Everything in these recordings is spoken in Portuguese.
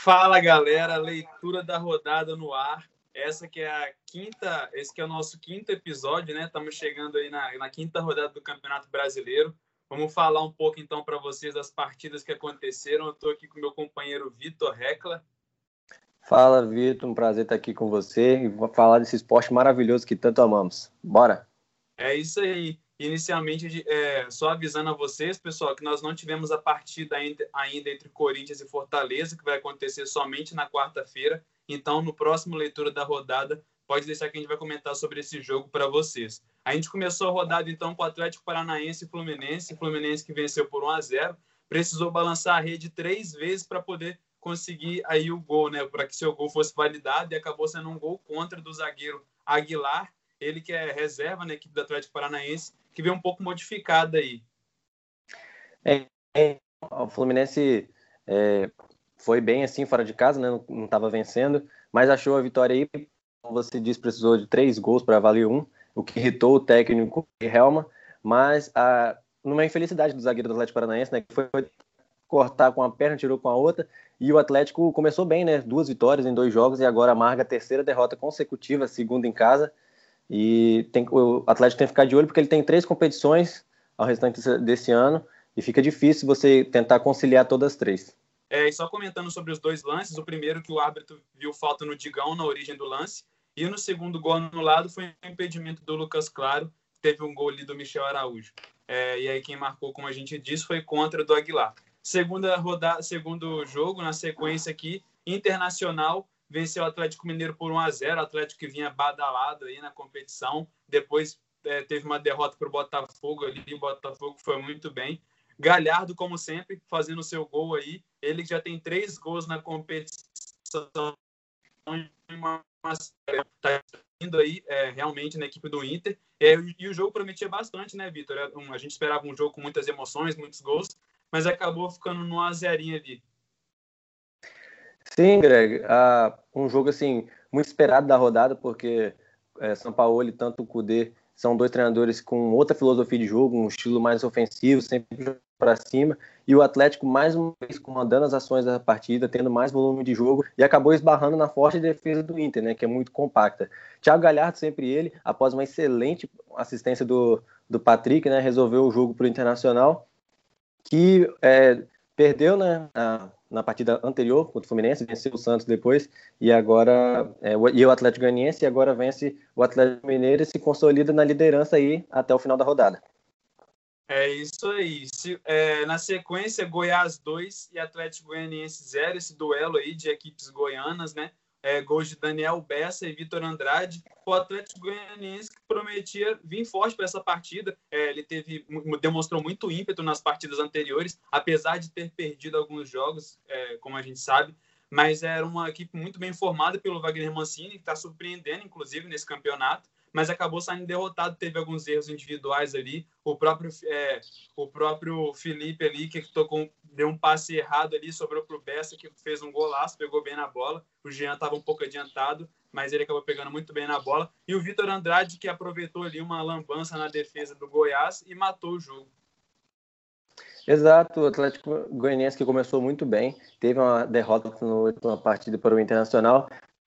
Fala galera, leitura da rodada no ar. Essa que é a quinta, esse que é o nosso quinto episódio, né? Estamos chegando aí na, na quinta rodada do Campeonato Brasileiro. Vamos falar um pouco então para vocês das partidas que aconteceram. Eu estou aqui com meu companheiro Vitor Recla. Fala, Vitor, um prazer estar aqui com você e vou falar desse esporte maravilhoso que tanto amamos. Bora! É isso aí. Inicialmente, é, só avisando a vocês, pessoal, que nós não tivemos a partida ainda, entre Corinthians e Fortaleza, que vai acontecer somente na quarta-feira. Então, no próximo leitura da rodada, pode deixar que a gente vai comentar sobre esse jogo para vocês. A gente começou a rodada, então, com o Atlético Paranaense e Fluminense. Fluminense que venceu por 1 a 0 Precisou balançar a rede três vezes para poder conseguir aí o gol, né? Para que seu gol fosse validado e acabou sendo um gol contra do zagueiro Aguilar, ele que é reserva na equipe do Atlético Paranaense, que veio um pouco modificada aí. É, é, o Fluminense é, foi bem assim fora de casa, né? não estava vencendo, mas achou a vitória aí. Como você disse, precisou de três gols para valer um, o que irritou o técnico Helma, mas a, numa infelicidade do zagueiro do Atlético Paranaense, né? Que foi cortar com a perna, tirou com a outra. E o Atlético começou bem, né? Duas vitórias em dois jogos e agora amarga a terceira derrota consecutiva, segunda em casa. E tem, o Atlético tem que ficar de olho porque ele tem três competições ao restante desse ano e fica difícil você tentar conciliar todas as três. É, e só comentando sobre os dois lances, o primeiro que o árbitro viu falta no Digão na origem do lance, e no segundo gol anulado foi um impedimento do Lucas Claro, teve um gol ali do Michel Araújo. É, e aí quem marcou, como a gente disse, foi contra do Aguilar. Segunda rodada, segundo jogo, na sequência aqui, Internacional venceu o Atlético Mineiro por 1 a 0 o Atlético que vinha badalado aí na competição. Depois é, teve uma derrota para o Botafogo ali, o Botafogo foi muito bem. Galhardo, como sempre, fazendo seu gol aí. Ele já tem três gols na competição. Está indo aí é, realmente na equipe do Inter. É, e o jogo prometia bastante, né, Vitor? A gente esperava um jogo com muitas emoções, muitos gols mas acabou ficando no azerinho ali. Sim, Greg. Ah, um jogo assim muito esperado da rodada, porque é, São Paulo e tanto o Cudê são dois treinadores com outra filosofia de jogo, um estilo mais ofensivo, sempre para cima, e o Atlético mais uma vez comandando as ações da partida, tendo mais volume de jogo e acabou esbarrando na forte defesa do Inter, né, que é muito compacta. Thiago Galhardo sempre ele, após uma excelente assistência do, do Patrick, né, resolveu o jogo para o Internacional que é, perdeu né, na, na, partida anterior contra o Fluminense, venceu o Santos depois, e agora é, e o Atlético Ganiense, e agora vence o Atlético Mineiro e se consolida na liderança aí até o final da rodada. É isso aí. Se, é, na sequência, Goiás 2 e Atlético Goianiense 0, esse duelo aí de equipes goianas, né? É, gols de Daniel Bessa e Vitor Andrade. O Atlético Goianiense que prometia vir forte para essa partida. É, ele teve, demonstrou muito ímpeto nas partidas anteriores, apesar de ter perdido alguns jogos, é, como a gente sabe. Mas era uma equipe muito bem formada pelo Wagner Mancini, que está surpreendendo, inclusive, nesse campeonato mas acabou saindo derrotado. Teve alguns erros individuais ali. O próprio, é, o próprio Felipe ali, que tocou, deu um passe errado ali, sobrou para o Bessa, que fez um golaço, pegou bem na bola. O Jean estava um pouco adiantado, mas ele acabou pegando muito bem na bola. E o Vitor Andrade, que aproveitou ali uma lambança na defesa do Goiás e matou o jogo. Exato, o Atlético Goianiense que começou muito bem, teve uma derrota na última partida para o Internacional,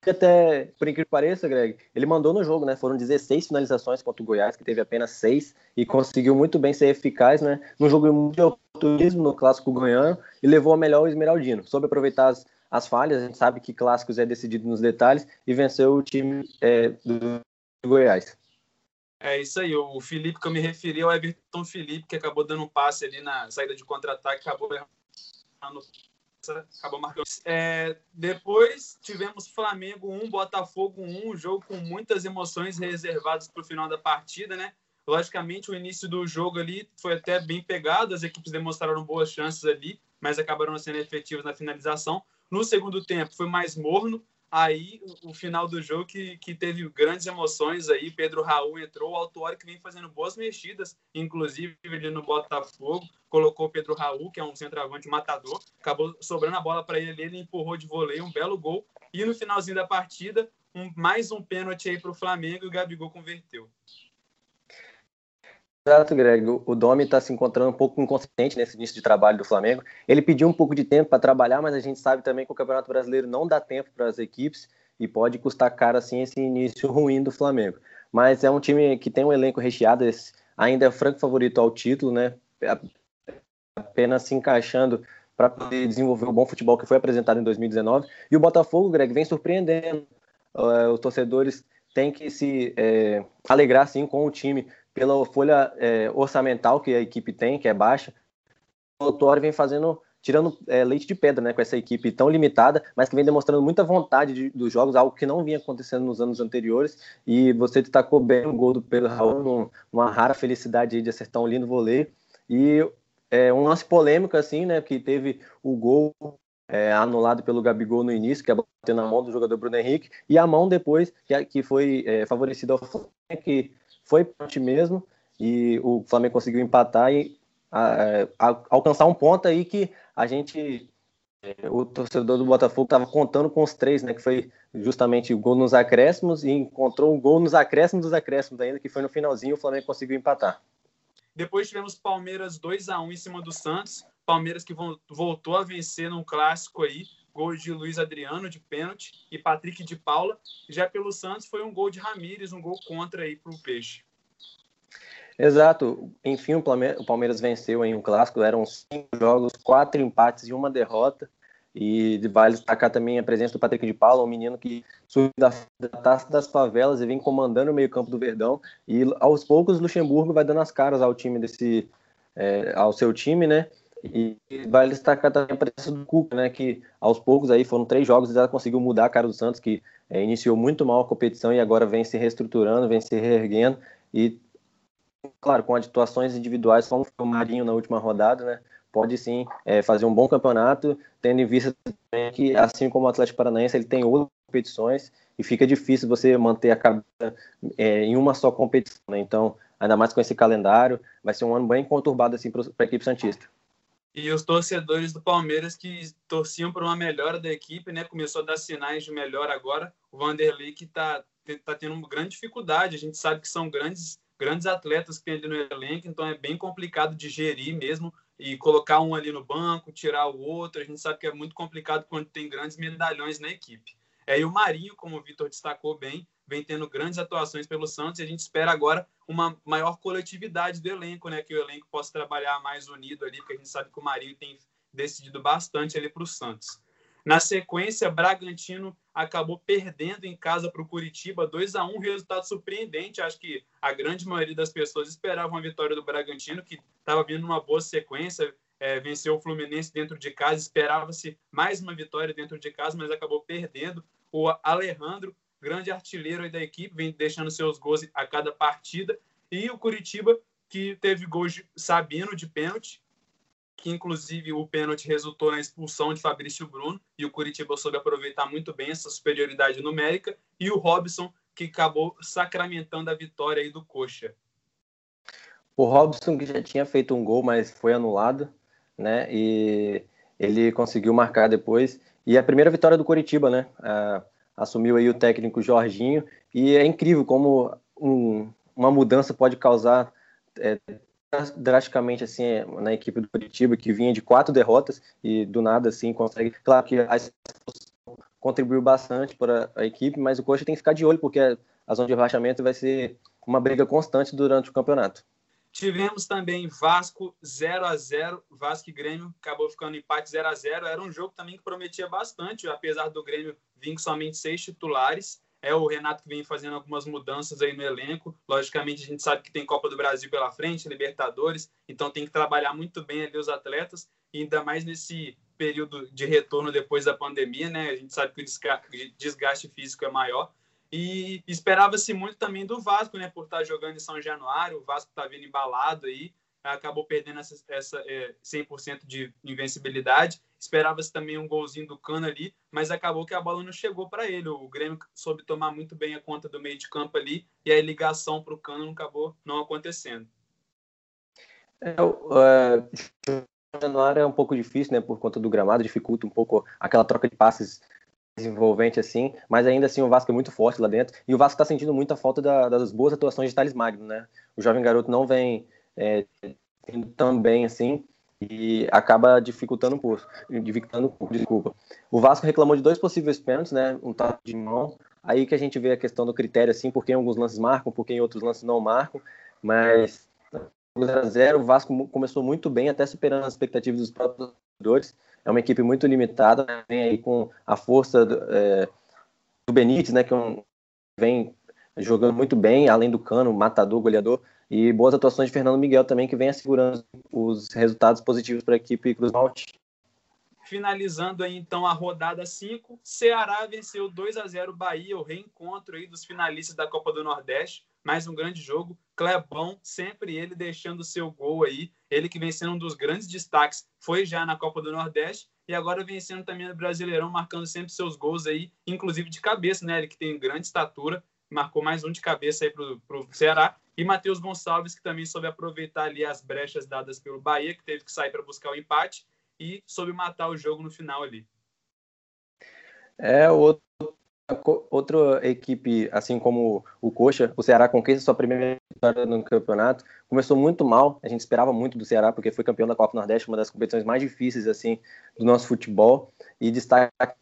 até, por incrível que pareça, Greg, ele mandou no jogo, né? Foram 16 finalizações contra o Goiás, que teve apenas 6, e conseguiu muito bem ser eficaz, né? No jogo de oportunismo, no clássico goiano, e levou a melhor o Esmeraldino. Soube aproveitar as, as falhas, a gente sabe que clássicos é decidido nos detalhes, e venceu o time é, do Goiás. É isso aí, o Felipe que eu me referi ao Everton Felipe, que acabou dando um passe ali na saída de contra-ataque, acabou errando acabou marcando. É, depois tivemos Flamengo 1, Botafogo 1, um jogo com muitas emoções reservadas para o final da partida, né? Logicamente, o início do jogo ali foi até bem pegado, as equipes demonstraram boas chances ali, mas acabaram sendo efetivas na finalização. No segundo tempo, foi mais morno, aí o final do jogo que, que teve grandes emoções aí, Pedro Raul entrou, o Autuori que vem fazendo boas mexidas, inclusive ele no Botafogo, colocou o Pedro Raul, que é um centroavante matador, acabou sobrando a bola para ele, ele empurrou de voleio, um belo gol, e no finalzinho da partida, um, mais um pênalti aí para o Flamengo e o Gabigol converteu. Exato, Greg. O Domi está se encontrando um pouco inconsciente nesse início de trabalho do Flamengo. Ele pediu um pouco de tempo para trabalhar, mas a gente sabe também que o Campeonato Brasileiro não dá tempo para as equipes e pode custar caro assim esse início ruim do Flamengo. Mas é um time que tem um elenco recheado, ainda é franco favorito ao título, né? Apenas se encaixando para poder desenvolver o bom futebol que foi apresentado em 2019. E o Botafogo, Greg, vem surpreendendo. Uh, os torcedores têm que se é, alegrar sim com o time pela folha é, orçamental que a equipe tem, que é baixa. O Autório vem fazendo, tirando é, leite de pedra né, com essa equipe tão limitada, mas que vem demonstrando muita vontade de, dos jogos, algo que não vinha acontecendo nos anos anteriores. E você destacou bem o gol do Pedro Raul, uma rara felicidade de acertar um lindo voleio. E é, um lance polêmico, assim, né, que teve o gol é, anulado pelo Gabigol no início, que é bateu na mão do jogador Bruno Henrique, e a mão depois, que, que foi é, favorecida ao Flamengo, que foi pênalti mesmo e o Flamengo conseguiu empatar e a, a, alcançar um ponto aí que a gente é, o torcedor do Botafogo estava contando com os três, né? Que foi justamente o gol nos acréscimos e encontrou um gol nos acréscimos dos acréscimos ainda, que foi no finalzinho o Flamengo conseguiu empatar. Depois tivemos Palmeiras 2 a 1 em cima do Santos. Palmeiras que voltou a vencer num clássico aí, gol de Luiz Adriano de pênalti e Patrick de Paula. Já pelo Santos foi um gol de Ramires, um gol contra aí para o Peixe. Exato. Enfim, o Palmeiras venceu em um clássico. Eram cinco jogos, quatro empates e uma derrota. E vale destacar também a presença do Patrick de Paula, um menino que surge da, taça das favelas e vem comandando o meio-campo do Verdão. E aos poucos Luxemburgo vai dando as caras ao time desse, é, ao seu time, né? E vale destacar também a presença do Cuca, né? Que aos poucos aí foram três jogos e já conseguiu mudar a cara do Santos, que é, iniciou muito mal a competição e agora vem se reestruturando, vem se reerguendo. E, claro, com atuações individuais, como foi o Marinho na última rodada, né? Pode sim é, fazer um bom campeonato, tendo em vista também que, assim como o Atlético Paranaense, ele tem outras competições e fica difícil você manter a cabeça é, em uma só competição, né? Então, ainda mais com esse calendário, vai ser um ano bem conturbado assim para a equipe Santista. E os torcedores do Palmeiras que torciam por uma melhora da equipe, né? Começou a dar sinais de melhora agora. O Vanderlei que está tá tendo uma grande dificuldade. A gente sabe que são grandes, grandes atletas que tem ali no elenco, então é bem complicado de gerir mesmo e colocar um ali no banco, tirar o outro. A gente sabe que é muito complicado quando tem grandes medalhões na equipe. É, e o Marinho, como o Vitor destacou bem, vem tendo grandes atuações pelo Santos e a gente espera agora uma maior coletividade do elenco, né? Que o elenco possa trabalhar mais unido ali, porque a gente sabe que o Marinho tem decidido bastante ali para o Santos. Na sequência, Bragantino acabou perdendo em casa para o Curitiba 2 a 1 resultado surpreendente. Acho que a grande maioria das pessoas esperavam a vitória do Bragantino, que estava vindo uma boa sequência, é, venceu o Fluminense dentro de casa, esperava-se mais uma vitória dentro de casa, mas acabou perdendo. O Alejandro grande artilheiro da equipe, vem deixando seus gols a cada partida. E o Curitiba, que teve gols de Sabino de pênalti, que inclusive o pênalti resultou na expulsão de Fabrício Bruno, e o Curitiba soube aproveitar muito bem essa superioridade numérica, e o Robson, que acabou sacramentando a vitória aí do Coxa. O Robson, que já tinha feito um gol, mas foi anulado, né? E ele conseguiu marcar depois. E a primeira vitória do Curitiba, né? Assumiu aí o técnico Jorginho, e é incrível como um, uma mudança pode causar é, drasticamente assim na equipe do Curitiba, que vinha de quatro derrotas e do nada assim consegue. Claro que a contribuiu bastante para a equipe, mas o Coxa tem que ficar de olho, porque a zona de rebaixamento vai ser uma briga constante durante o campeonato. Tivemos também Vasco 0 a 0 Vasco e Grêmio acabou ficando empate 0 a 0 Era um jogo também que prometia bastante, apesar do Grêmio vir com somente seis titulares. É o Renato que vem fazendo algumas mudanças aí no elenco. Logicamente, a gente sabe que tem Copa do Brasil pela frente, Libertadores, então tem que trabalhar muito bem ali os atletas, ainda mais nesse período de retorno depois da pandemia, né? A gente sabe que o desgaste físico é maior. E esperava-se muito também do Vasco, né? Por estar jogando em São Januário, o Vasco está vindo embalado aí, acabou perdendo essa, essa é, 100% de invencibilidade. Esperava-se também um golzinho do Cano ali, mas acabou que a bola não chegou para ele. O Grêmio soube tomar muito bem a conta do meio de campo ali e a ligação para o Cano não acabou não acontecendo. É, uh, Januário é um pouco difícil, né? Por conta do gramado, dificulta um pouco aquela troca de passes desenvolvente assim, mas ainda assim o Vasco é muito forte lá dentro, e o Vasco está sentindo muita falta da, das boas atuações de Thales Magno, né? o jovem garoto não vem é, tão bem assim e acaba dificultando um pouco. Dificultando, desculpa. O Vasco reclamou de dois possíveis pênaltis, né? Um toque de mão. Aí que a gente vê a questão do critério, assim, porque em alguns lances marcam, porque em outros lances não marcam. Mas 0 a 0 o Vasco começou muito bem, até superando as expectativas dos próprios jogadores. É uma equipe muito limitada, né? vem aí com a força do, é, do Benítez, né? Que é um, vem jogando muito bem, além do Cano, matador, goleador. E boas atuações de Fernando Miguel também, que vem assegurando os resultados positivos para a equipe Cruz Malte. Finalizando aí então a rodada 5, Ceará venceu 2 a 0 Bahia, o reencontro aí dos finalistas da Copa do Nordeste. Mais um grande jogo. Clebão, sempre ele deixando seu gol aí. Ele que vem sendo um dos grandes destaques, foi já na Copa do Nordeste e agora vencendo também no Brasileirão, marcando sempre seus gols aí, inclusive de cabeça, né? Ele que tem grande estatura, marcou mais um de cabeça aí pro, pro Ceará. E Matheus Gonçalves, que também soube aproveitar ali as brechas dadas pelo Bahia, que teve que sair para buscar o empate e soube matar o jogo no final ali. É, outro, outra equipe, assim como o Coxa, o Ceará conquista sua primeira vitória no campeonato. Começou muito mal, a gente esperava muito do Ceará, porque foi campeão da Copa Nordeste, uma das competições mais difíceis assim do nosso futebol. E destaca a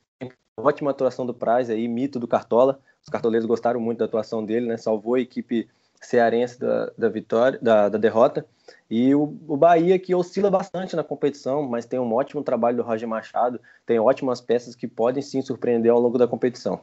ótima atuação do Praz aí, mito do Cartola. Os cartoleiros gostaram muito da atuação dele, né? Salvou a equipe cearense da, da vitória, da, da derrota. E o, o, Bahia que oscila bastante na competição, mas tem um ótimo trabalho do Roger Machado, tem ótimas peças que podem sim surpreender ao longo da competição.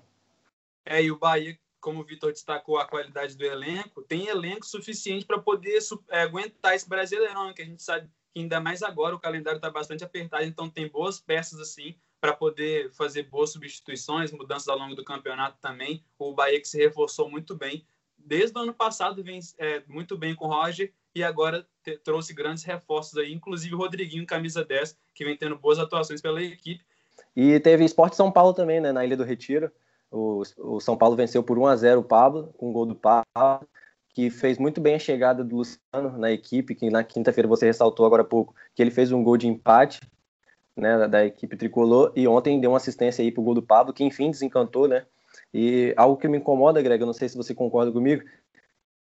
É, e o Bahia, como o Vitor destacou a qualidade do elenco, tem elenco suficiente para poder é, aguentar esse Brasileirão, que a gente sabe que ainda mais agora o calendário está bastante apertado, então tem boas peças assim para poder fazer boas substituições, mudanças ao longo do campeonato também. O Bahia que se reforçou muito bem desde o ano passado vem é, muito bem com o Roger e agora trouxe grandes reforços aí, inclusive o Rodriguinho, camisa 10, que vem tendo boas atuações pela equipe. E teve Esporte São Paulo também, né, na Ilha do Retiro. O, o São Paulo venceu por 1 a 0 o Pablo, com o gol do Pablo, que fez muito bem a chegada do Luciano na equipe, que na quinta-feira você ressaltou agora há pouco, que ele fez um gol de empate, né, da, da equipe tricolor, e ontem deu uma assistência aí pro gol do Pablo, que enfim desencantou, né, e algo que me incomoda, Greg, eu não sei se você concorda comigo,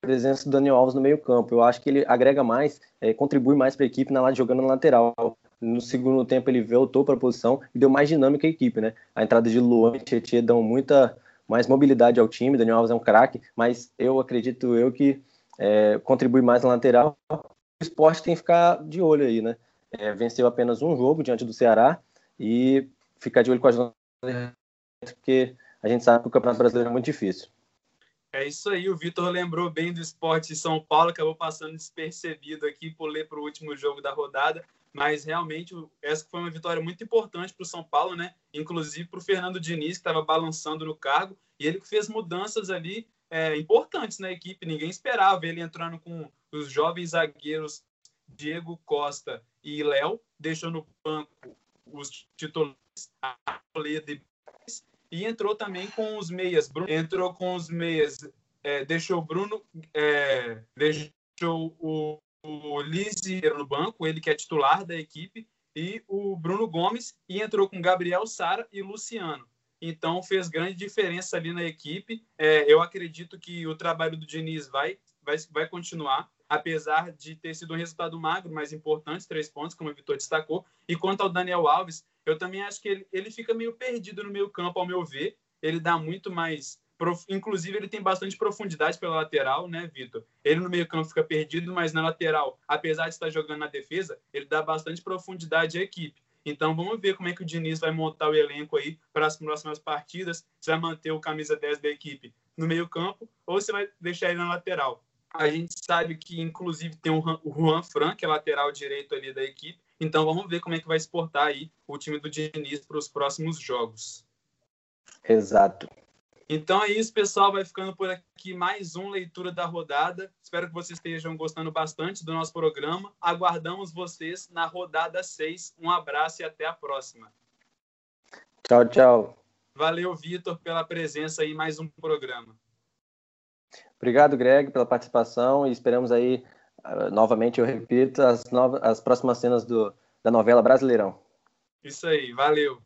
a presença do Daniel Alves no meio-campo. Eu acho que ele agrega mais, é, contribui mais para a equipe na, jogando na lateral. No segundo tempo ele voltou para a posição e deu mais dinâmica à equipe, né? A entrada de Luan e Tietchan dão muita mais mobilidade ao time. Daniel Alves é um craque, mas eu acredito eu que é, contribui mais na lateral. O esporte tem que ficar de olho aí, né? É, venceu apenas um jogo diante do Ceará e ficar de olho com as porque a gente sabe que o Campeonato Brasileiro é muito difícil. É isso aí, o Vitor lembrou bem do esporte de São Paulo, acabou passando despercebido aqui por ler para o último jogo da rodada, mas realmente essa foi uma vitória muito importante para o São Paulo, né? Inclusive para o Fernando Diniz, que estava balançando no cargo, e ele fez mudanças ali é, importantes na equipe, ninguém esperava ele entrando com os jovens zagueiros Diego Costa e Léo, deixou no banco os titulares Toledo e e entrou também com os meias. Bruno entrou com os meias. É, deixou o Bruno. É, deixou o, o Lisieiro no banco, ele que é titular da equipe, e o Bruno Gomes, e entrou com Gabriel Sara e Luciano. Então fez grande diferença ali na equipe. É, eu acredito que o trabalho do Diniz vai, vai, vai continuar, apesar de ter sido um resultado magro, mas importante, três pontos, como o Vitor destacou. E quanto ao Daniel Alves, eu também acho que ele, ele fica meio perdido no meio campo, ao meu ver. Ele dá muito mais. Prof... Inclusive, ele tem bastante profundidade pela lateral, né, Vitor? Ele no meio campo fica perdido, mas na lateral, apesar de estar jogando na defesa, ele dá bastante profundidade à equipe. Então vamos ver como é que o Diniz vai montar o elenco aí para as próximas partidas. Se vai manter o camisa 10 da equipe no meio-campo ou se vai deixar ele na lateral. A gente sabe que, inclusive, tem o Juan Fran, que é lateral direito ali da equipe, então vamos ver como é que vai exportar aí o time do Diniz para os próximos jogos. Exato. Então é isso, pessoal. Vai ficando por aqui mais um leitura da rodada. Espero que vocês estejam gostando bastante do nosso programa. Aguardamos vocês na rodada 6. Um abraço e até a próxima. Tchau, tchau. Valeu, Vitor, pela presença aí mais um programa. Obrigado, Greg, pela participação e esperamos aí novamente eu repito, as, novas, as próximas cenas do, da novela Brasileirão. Isso aí, valeu.